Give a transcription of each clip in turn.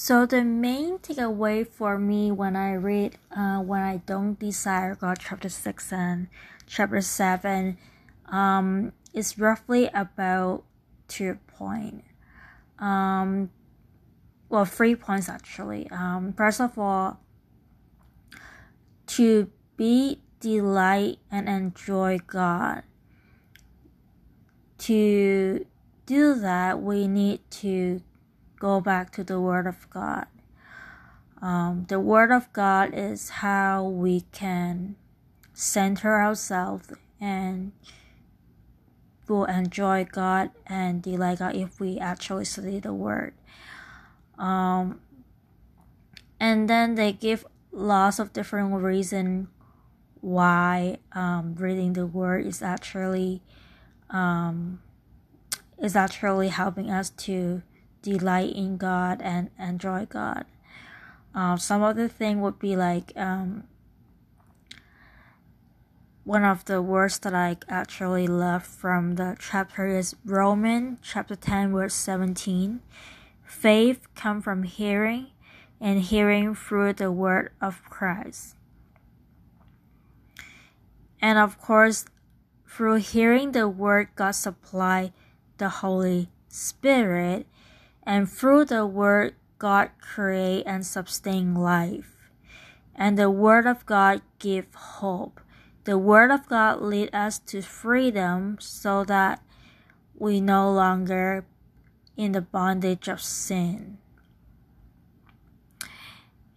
So the main takeaway for me when I read uh, when I don't desire God chapter six and chapter seven um, is roughly about two point. Um, well, three points actually. Um, first of all, to be delight and enjoy God. To do that, we need to go back to the Word of God. Um, the Word of God is how we can center ourselves and will enjoy God and delight God if we actually study the Word. Um, and then they give lots of different reasons why um, reading the Word is actually um, is actually helping us to delight in God and enjoy God. Uh, some of the thing would be like um, one of the words that I actually love from the chapter is Roman chapter 10 verse 17. Faith come from hearing and hearing through the word of Christ. And of course, through hearing the word, God supply the Holy Spirit and through the word God create and sustain life. And the word of God give hope. The word of God lead us to freedom so that we no longer in the bondage of sin.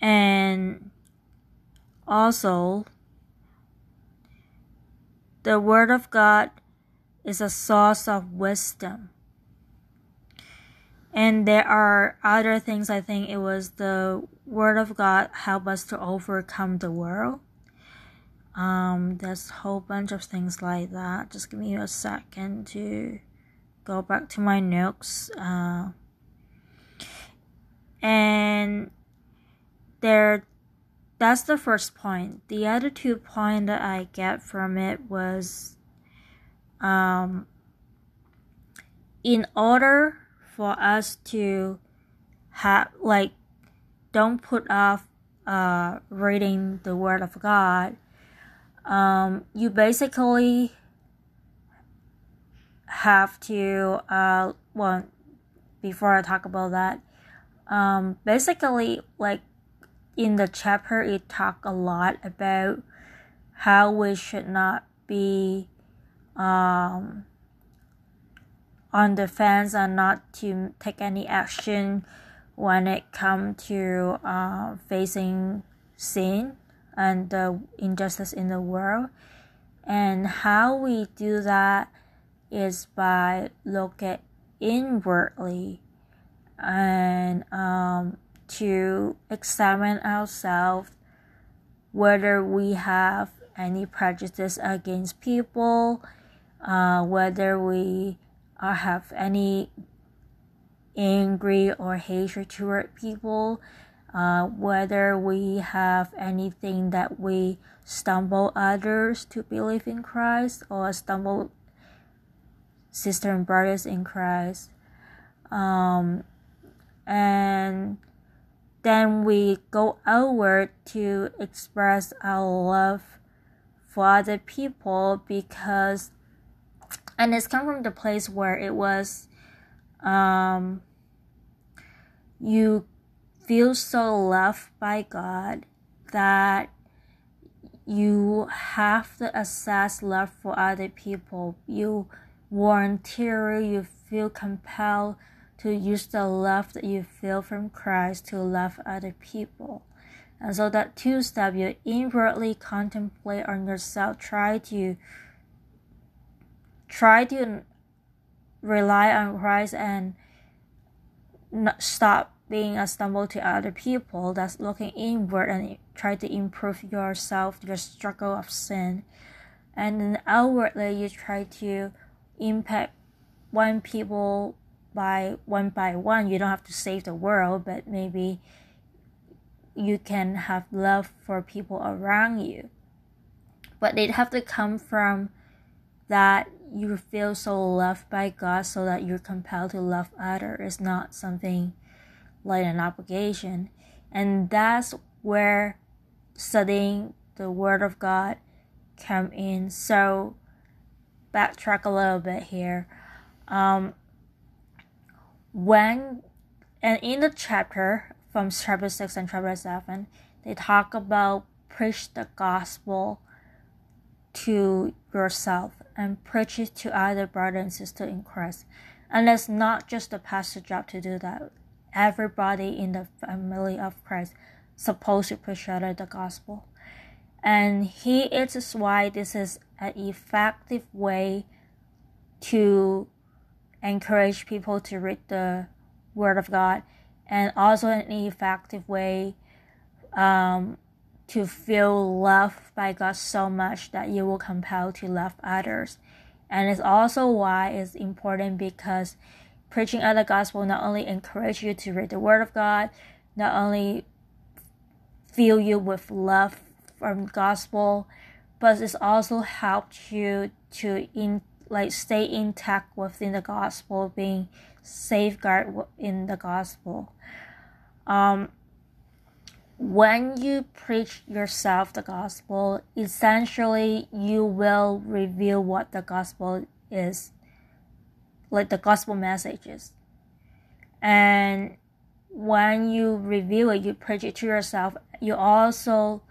And also the word of God is a source of wisdom and there are other things i think it was the word of god help us to overcome the world. Um there's a whole bunch of things like that. Just give me a second to go back to my notes uh and there that's the first point. The other two point that i get from it was um in order for us to have like don't put off uh, reading the word of god. Um, you basically have to uh, well before i talk about that um, basically like in the chapter it talk a lot about how we should not be um, on the fence and not to take any action when it comes to uh, facing sin and the injustice in the world. And how we do that is by looking inwardly and um, to examine ourselves whether we have any prejudice against people, uh, whether we or have any angry or hatred toward people, uh, whether we have anything that we stumble others to believe in Christ or stumble sister and brothers in Christ. Um, and then we go outward to express our love for other people because and it's come from the place where it was um you feel so loved by God that you have to assess love for other people. You voluntarily you feel compelled to use the love that you feel from Christ to love other people. And so that two step you inwardly contemplate on yourself, try to try to rely on Christ and not stop being a stumble to other people that's looking inward and try to improve yourself your struggle of sin. And then outwardly you try to impact one people by one by one. You don't have to save the world but maybe you can have love for people around you. But it have to come from that you feel so loved by God so that you're compelled to love others. is not something like an obligation. And that's where studying the Word of God come in. So backtrack a little bit here. Um, when and in the chapter from chapter six and chapter seven, they talk about preach the gospel to yourself and preach it to other brother and sister in Christ. And it's not just the pastor job to do that. Everybody in the family of Christ supposed to preach out the gospel. And he is why this is an effective way to encourage people to read the Word of God, and also an effective way um, to feel loved by God so much that you will compel to love others. And it's also why it's important because preaching of the gospel not only encourage you to read the Word of God, not only fill you with love from gospel, but it's also helped you to in like stay intact within the gospel, being safeguard in the gospel. Um, when you preach yourself the gospel, essentially you will reveal what the gospel is, like the gospel messages. And when you reveal it, you preach it to yourself, you also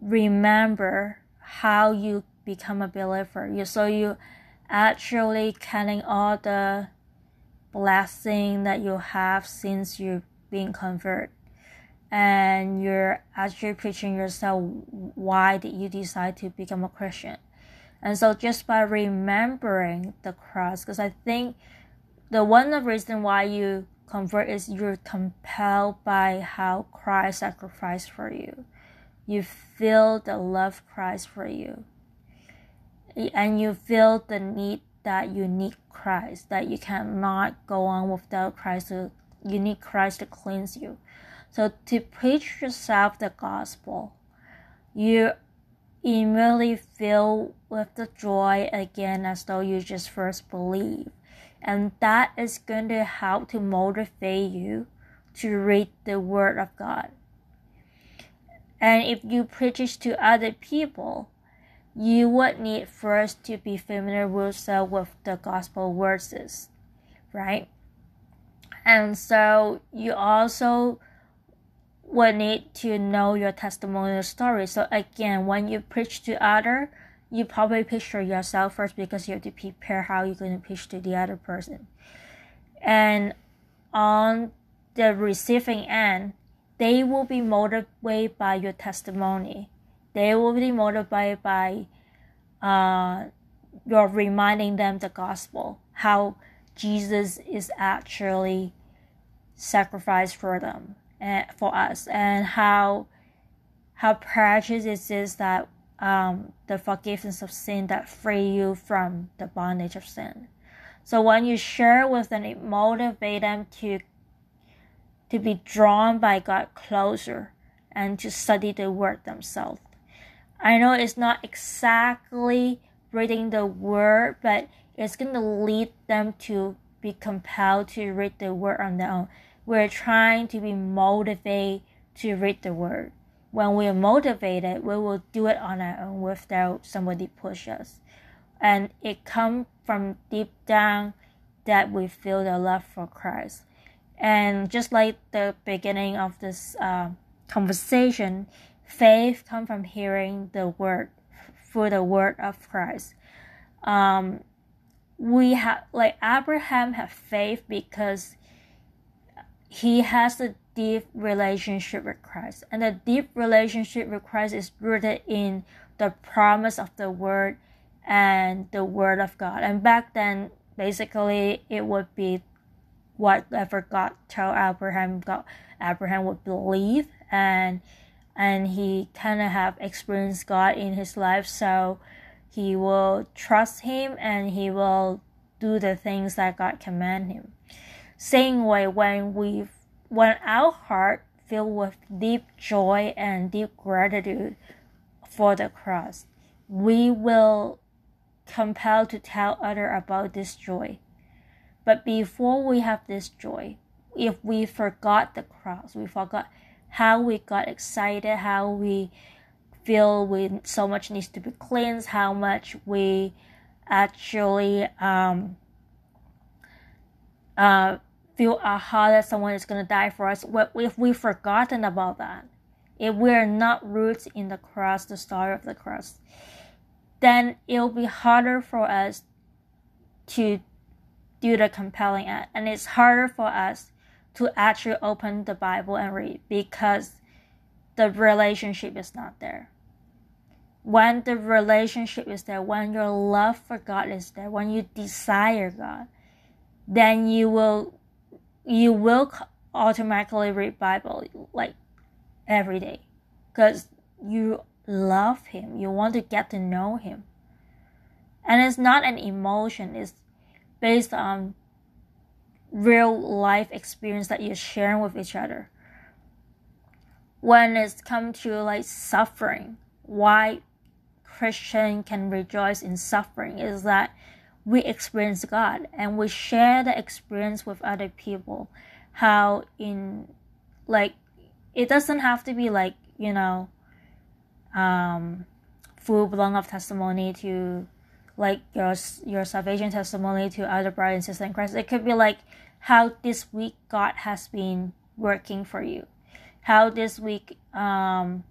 remember how you become a believer. You so you actually counting all the blessing that you have since you've been converted and you're actually preaching yourself why did you decide to become a christian? And so just by remembering the cross because i think the one of the reason why you convert is you're compelled by how christ sacrificed for you. You feel the love christ for you. And you feel the need that you need christ that you cannot go on without christ you need christ to cleanse you so to preach yourself the gospel, you immediately feel with the joy again as though you just first believe. And that is going to help to motivate you to read the word of God. And if you preach to other people, you would need first to be familiar with, uh, with the gospel verses, right? And so you also will need to know your testimonial story. So again, when you preach to other, you probably picture yourself first because you have to prepare how you're going to preach to the other person. And on the receiving end, they will be motivated by your testimony. They will be motivated by uh, your reminding them the gospel, how Jesus is actually sacrificed for them and for us and how how precious it is that um, the forgiveness of sin that free you from the bondage of sin. So when you share with them, it motivates them to to be drawn by God closer and to study the word themselves. I know it's not exactly reading the word, but it's going to lead them to be compelled to read the word on their own. We're trying to be motivated to read the word. When we're motivated, we will do it on our own without somebody push us. And it comes from deep down that we feel the love for Christ. And just like the beginning of this uh, conversation, faith comes from hearing the word through the word of Christ. Um, we have like Abraham had faith because he has a deep relationship with Christ. And the deep relationship with Christ is rooted in the promise of the word and the word of God. And back then, basically, it would be whatever God told Abraham, God, Abraham would believe, and and he kind of have experienced God in his life, so he will trust Him and he will do the things that God command him. Same way when we when our heart filled with deep joy and deep gratitude for the cross, we will compel to tell other about this joy. But before we have this joy, if we forgot the cross, we forgot how we got excited, how we feel we so much needs to be cleansed, how much we actually um, uh, feel heart that someone is going to die for us. If we've forgotten about that, if we're not rooted in the cross, the story of the cross, then it'll be harder for us to do the compelling act. And it's harder for us to actually open the Bible and read because the relationship is not there. When the relationship is there, when your love for God is there, when you desire God, then you will you will automatically read Bible like every day because you love him. You want to get to know him. And it's not an emotion, it's based on real life experience that you're sharing with each other. When it's come to like suffering, why Christian can rejoice in suffering is that we experience God and we share the experience with other people. How in like it doesn't have to be like, you know, um full blown of testimony to like your your salvation testimony to other brothers and sisters in Christ. It could be like how this week God has been working for you, how this week um,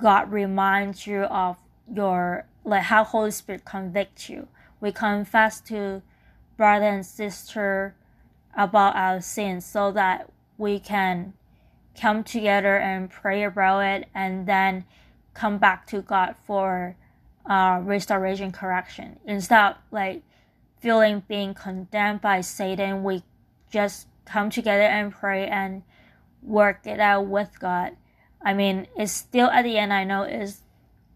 God reminds you of your like how Holy Spirit convicts you. We confess to brother and sister about our sins so that we can come together and pray about it and then come back to God for uh, restoration correction instead of like feeling being condemned by Satan, we just come together and pray and work it out with God. I mean, it's still at the end, I know it's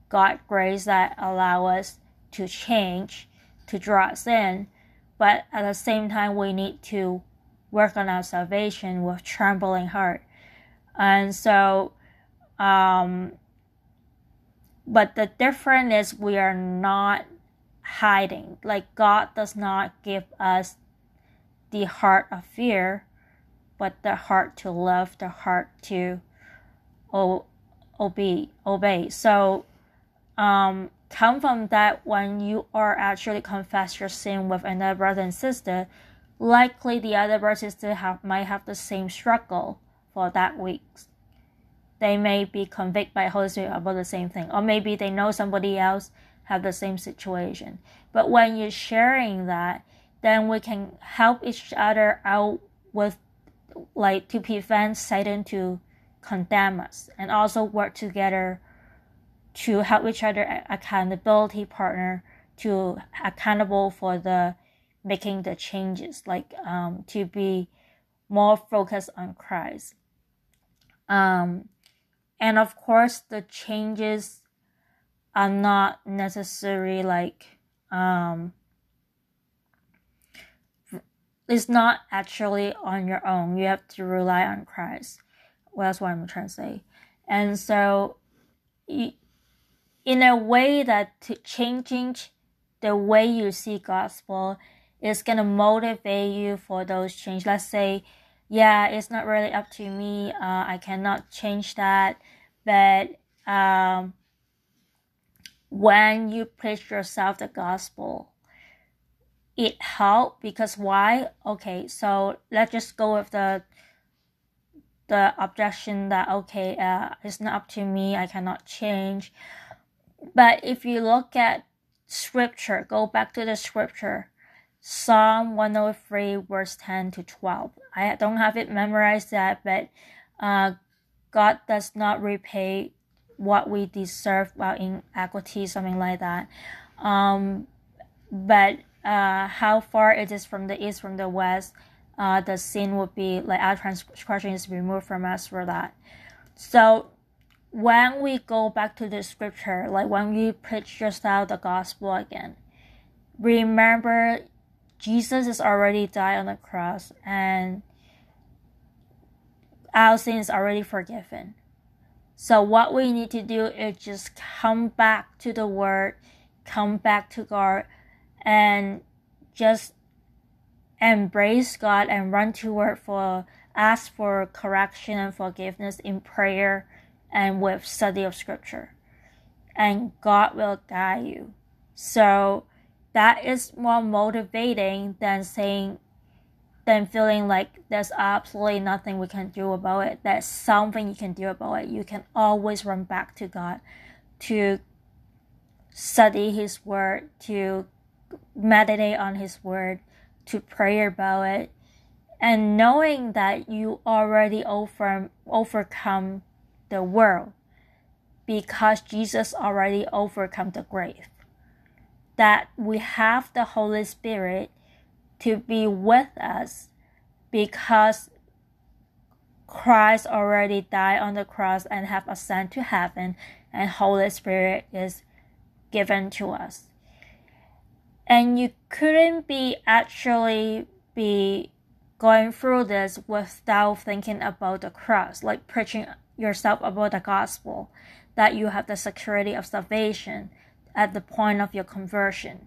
God grace that allow us to change, to draw us in, but at the same time, we need to work on our salvation with trembling heart. And so, um, but the difference is we are not hiding. Like God does not give us the heart of fear, but the heart to love, the heart to obey. Obey. So, um, come from that when you are actually confess your sin with another brother and sister, likely the other brother and sister have might have the same struggle for that week they may be convicted by Holy Spirit about the same thing, or maybe they know somebody else have the same situation. But when you're sharing that, then we can help each other out with like to prevent Satan to condemn us and also work together to help each other accountability partner to accountable for the making the changes like um, to be more focused on Christ. Um, and of course the changes are not necessary like um it's not actually on your own. You have to rely on christ. Well that's what i'm trying to say. And so in a way that changing the way you see gospel is going to motivate you for those change let's say yeah, it's not really up to me. Uh, I cannot change that. But um, when you preach yourself the gospel, it help because why? Okay, so let's just go with the the objection that okay, uh, it's not up to me. I cannot change. But if you look at scripture, go back to the scripture Psalm 103, verse 10 to 12. I don't have it memorized that, but uh, God does not repay what we deserve while in equity, something like that. Um, but uh, how far it is from the east, from the west, uh, the sin would be like our transgression is removed from us for that. So when we go back to the scripture, like when we preach just out the gospel again, remember Jesus is already died on the cross and our sins already forgiven. So what we need to do is just come back to the word, come back to God and just embrace God and run to toward for ask for correction and forgiveness in prayer and with study of scripture. And God will guide you. So that is more motivating than saying than feeling like there's absolutely nothing we can do about it. There's something you can do about it. You can always run back to God to study His Word, to meditate on His Word, to pray about it, and knowing that you already over, overcome the world because Jesus already overcome the grave. That we have the Holy Spirit to be with us because Christ already died on the cross and have ascended to heaven and Holy Spirit is given to us. And you couldn't be actually be going through this without thinking about the cross, like preaching yourself about the gospel, that you have the security of salvation at the point of your conversion.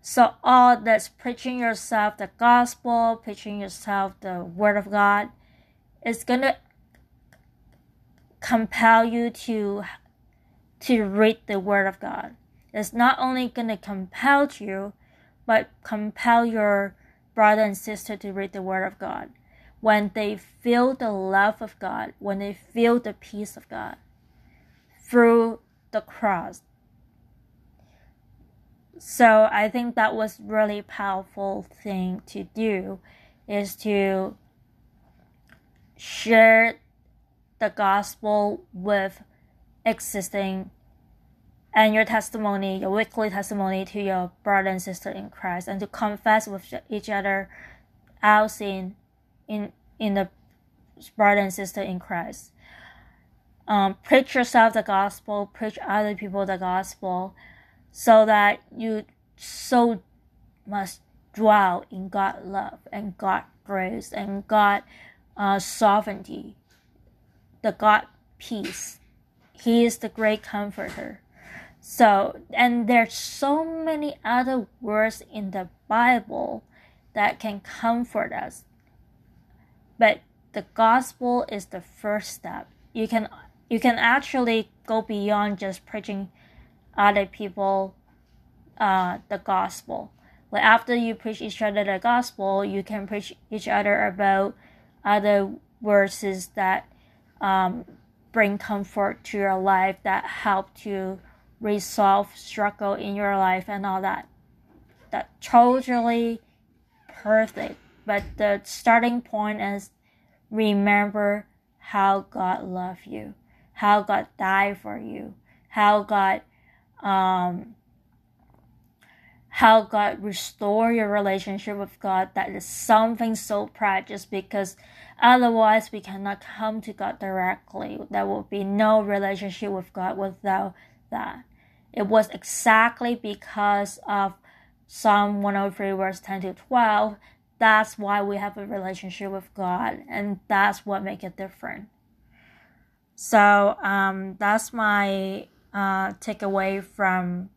So all that's preaching yourself the gospel, preaching yourself the word of God, is gonna compel you to to read the word of God. It's not only gonna compel you, but compel your brother and sister to read the word of God. When they feel the love of God, when they feel the peace of God through the cross, so I think that was really powerful thing to do is to share the gospel with existing and your testimony, your weekly testimony to your brother and sister in Christ, and to confess with each other our sin in in the brother and sister in Christ. Um, preach yourself the gospel, preach other people the gospel, so that you so must dwell in God love and God grace and God uh, sovereignty, the God peace. He is the great comforter. So, and there's so many other words in the Bible that can comfort us. But the gospel is the first step. You can you can actually go beyond just preaching other people uh, the gospel. Like after you preach each other the gospel, you can preach each other about other verses that um, bring comfort to your life, that help to resolve struggle in your life and all that. That totally perfect. But the starting point is remember how God loved you, how God died for you, how God um, how God restore your relationship with God. That is something so precious because otherwise we cannot come to God directly. There will be no relationship with God without that. It was exactly because of Psalm 103 verse 10 to 12. That's why we have a relationship with God and that's what make it different. So um, that's my uh, takeaway from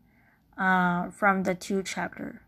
uh, from the two chapter.